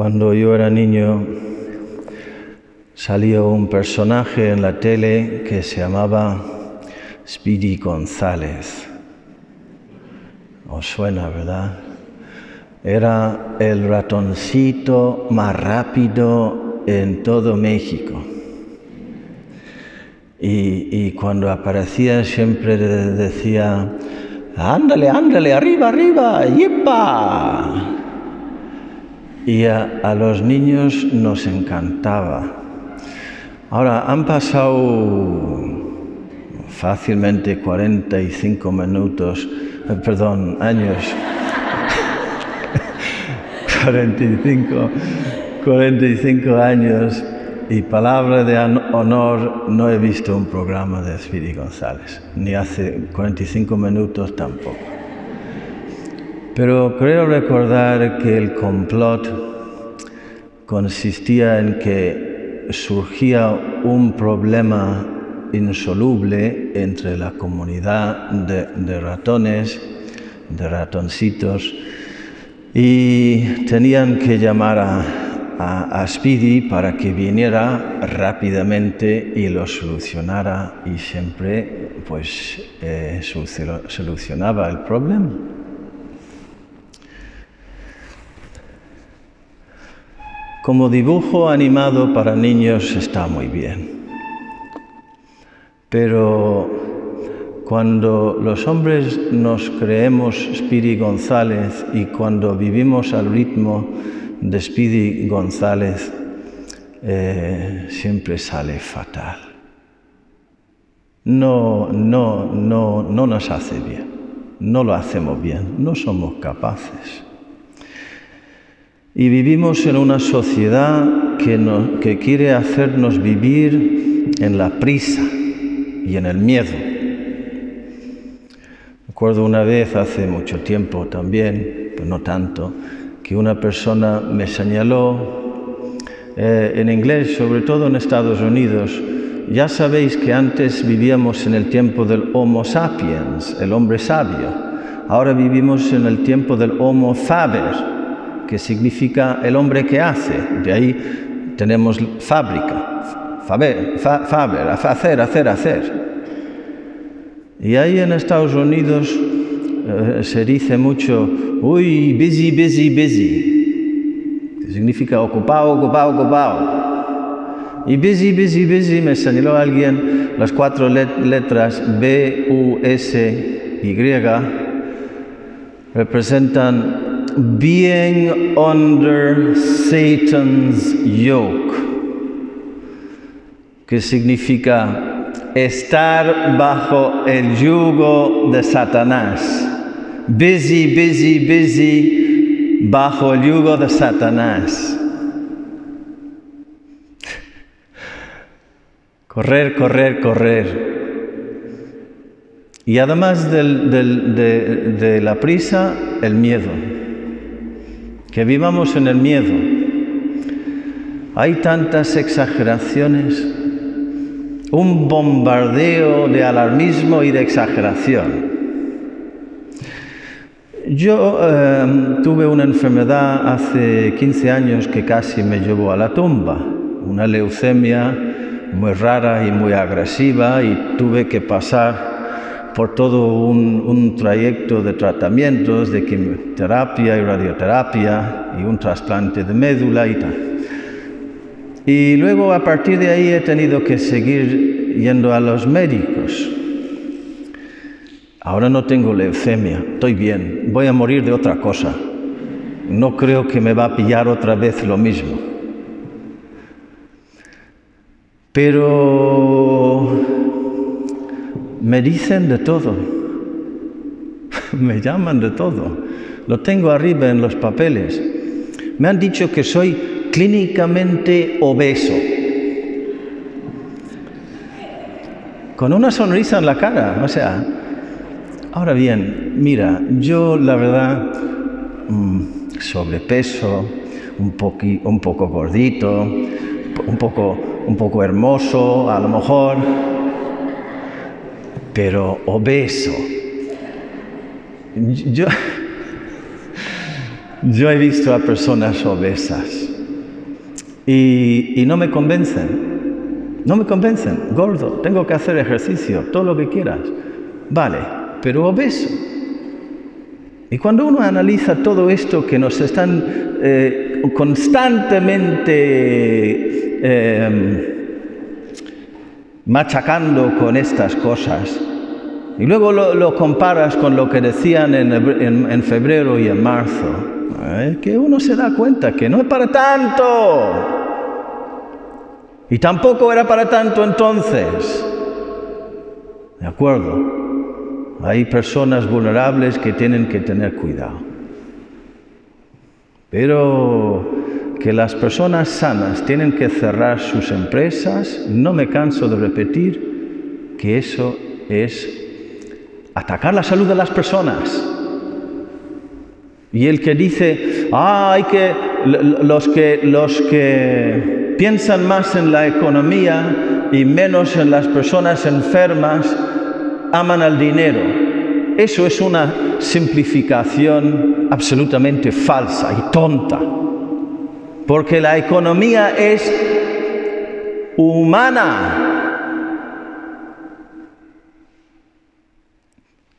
Cuando yo era niño salió un personaje en la tele que se llamaba Speedy González. ¿Os suena, verdad? Era el ratoncito más rápido en todo México. Y, cuando aparecía siempre decía, ándale, ándale, arriba, arriba, ¡yepa! Y a, los niños nos encantaba. Ahora, han pasado fácilmente 45 minutos, eh, perdón, años. 45, 45 años y palabra de honor, no he visto un programa de Speedy González, ni hace 45 minutos tampoco. Pero creo recordar que el complot consistía en que surgía un problema insoluble entre la comunidad de, ratones, de ratoncitos, y tenían que llamar a, a, Speedy para que viniera rápidamente y lo solucionara y siempre pues eh, solucionaba el problema. Como dibujo animado para niños está muy bien, pero cuando los hombres nos creemos Speedy González y cuando vivimos al ritmo de Speedy González eh, siempre sale fatal. No, no, no, no nos hace bien, no lo hacemos bien, no somos capaces. Y vivimos en una sociedad que, quiere hacernos vivir en la prisa y en el miedo. Recuerdo una vez, hace mucho tiempo también, pero no tanto, que una persona me señaló eh, en inglés, sobre todo en Estados Unidos. Ya sabéis que antes vivíamos en el tiempo del Homo sapiens, el hombre sabio. Ahora vivimos en el tiempo del Homo faber, que significa el hombre que hace. De ahí tenemos fábrica, faber, hacer, hacer, hacer. Y ahí en Estados Unidos eh, se dice mucho, uy, busy, busy, busy, que significa ocupado, ocupado, ocupado. Y busy, busy, busy, me señaló alguien las cuatro letras B, U, S, Y, representan being under Satan's yoke, que significa estar bajo el yugo de Satanás busy, busy, busy, bajo el yugo de Satanás. Correr, correr, correr. Y además de, la prisa, el miedo. Que vivamos en el miedo. Hay tantas exageraciones, un bombardeo de alarmismo y de exageración. Yo em, tuve una enfermedad hace 15 años que casi me llevó a la tumba, una leucemia muy rara y muy agresiva y tuve que pasar por todo un, trayecto de tratamientos, de quimioterapia y radioterapia y un trasplante de médula y tal. Y luego a partir de ahí he tenido que seguir yendo a los médicos Ahora no tengo leucemia, estoy bien, voy a morir de otra cosa. No creo que me va a pillar otra vez lo mismo. Pero me dicen de todo, me llaman de todo, lo tengo arriba en los papeles. Me han dicho que soy clínicamente obeso, con una sonrisa en la cara, o sea, Ahora bien, mira, yo la verdad, mm, sobrepeso, un, un poco gordito, un poco, un poco hermoso a lo mejor, pero obeso. Yo, Yo he visto a personas obesas y, no me convencen. No me convencen. Gordo, tengo que hacer ejercicio, todo lo que quieras. Vale, pero obeso. Y cuando uno analiza todo esto que nos están eh, constantemente eh, machacando con estas cosas, y luego lo, comparas con lo que decían en, febrero y en marzo, ¿eh? que uno se da cuenta que no es para tanto. Y tampoco era para tanto entonces. ¿De acuerdo? Hay personas vulnerables que tienen que tener cuidado. Pero que las personas sanas tienen que cerrar sus empresas, no me canso de repetir que eso es atacar la salud de las personas. Y el que dice, ah, hay que los que los que piensan más en la economía y menos en las personas enfermas aman al dinero. Eso es una simplificación absolutamente falsa y tonta, porque la economía es humana.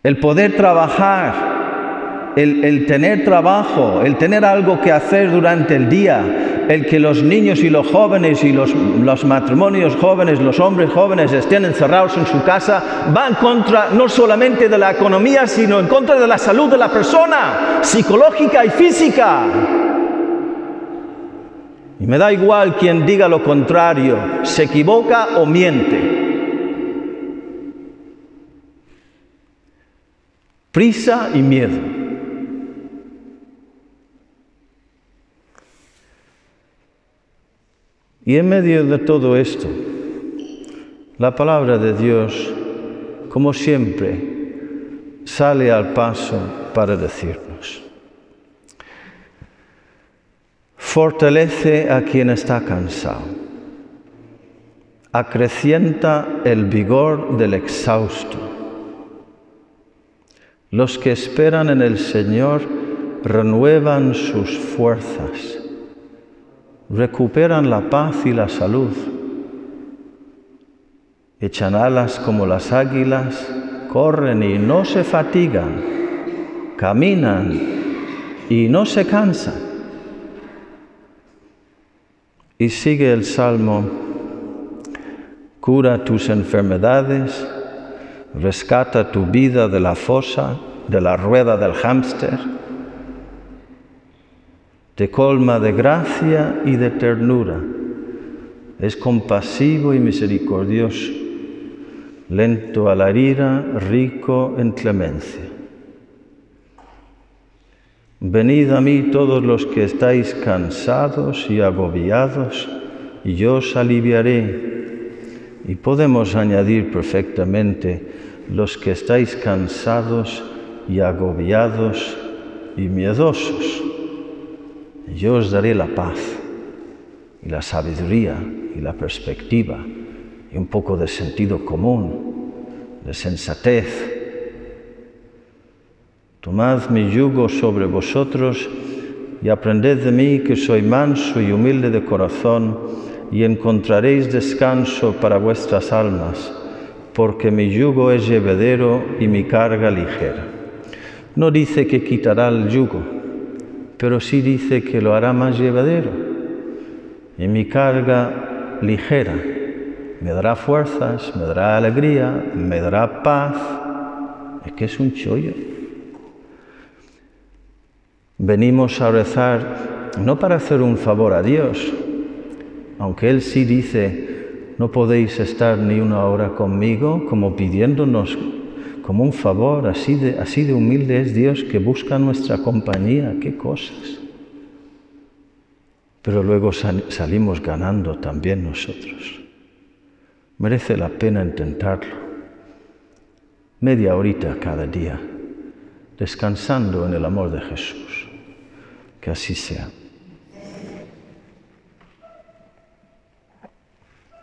El poder trabajar, el, tener trabajo, el tener algo que hacer durante el día, el que los niños y los jóvenes y los, matrimonios jóvenes, los hombres jóvenes estén encerrados en su casa, va en contra no solamente de la economía, sino en contra de la salud de la persona, psicológica y física. Y me da igual quien diga lo contrario, se equivoca o miente. Prisa y miedo. Y en medio de todo esto, la palabra de Dios, como siempre, sale al paso para decirnos, fortalece a quien está cansado, acrecienta el vigor del exhausto. Los que esperan en el Señor renuevan sus fuerzas recuperan la paz y la salud, echan alas como las águilas, corren y no se fatigan, caminan y no se cansan. Y sigue el salmo, cura tus enfermedades, rescata tu vida de la fosa, de la rueda del hámster te colma de gracia y de ternura, es compasivo y misericordioso, lento a la ira, rico en clemencia. Venid a mí todos los que estáis cansados y agobiados, y yo os aliviaré. Y podemos añadir perfectamente los que estáis cansados y agobiados y miedosos yo os daré la paz y la sabiduría y la perspectiva y un poco de sentido común, de sensatez. Tomad mi yugo sobre vosotros y aprended de mí que soy manso y humilde de corazón y encontraréis descanso para vuestras almas, porque mi yugo es llevadero y mi carga ligera. No dice que quitará el yugo, pero sí dice que lo hará más llevadero. Y mi carga ligera me dará fuerzas, me dará alegría, me dará paz. Es que es un chollo. Venimos a rezar no para hacer un favor a Dios, aunque Él sí dice, no podéis estar ni una hora conmigo, como pidiéndonos como un favor, así de, así de humilde es Dios que busca nuestra compañía, qué cosas. Pero luego salimos ganando también nosotros. Merece la pena intentarlo. Media horita cada día, descansando en el amor de Jesús. Que así sea.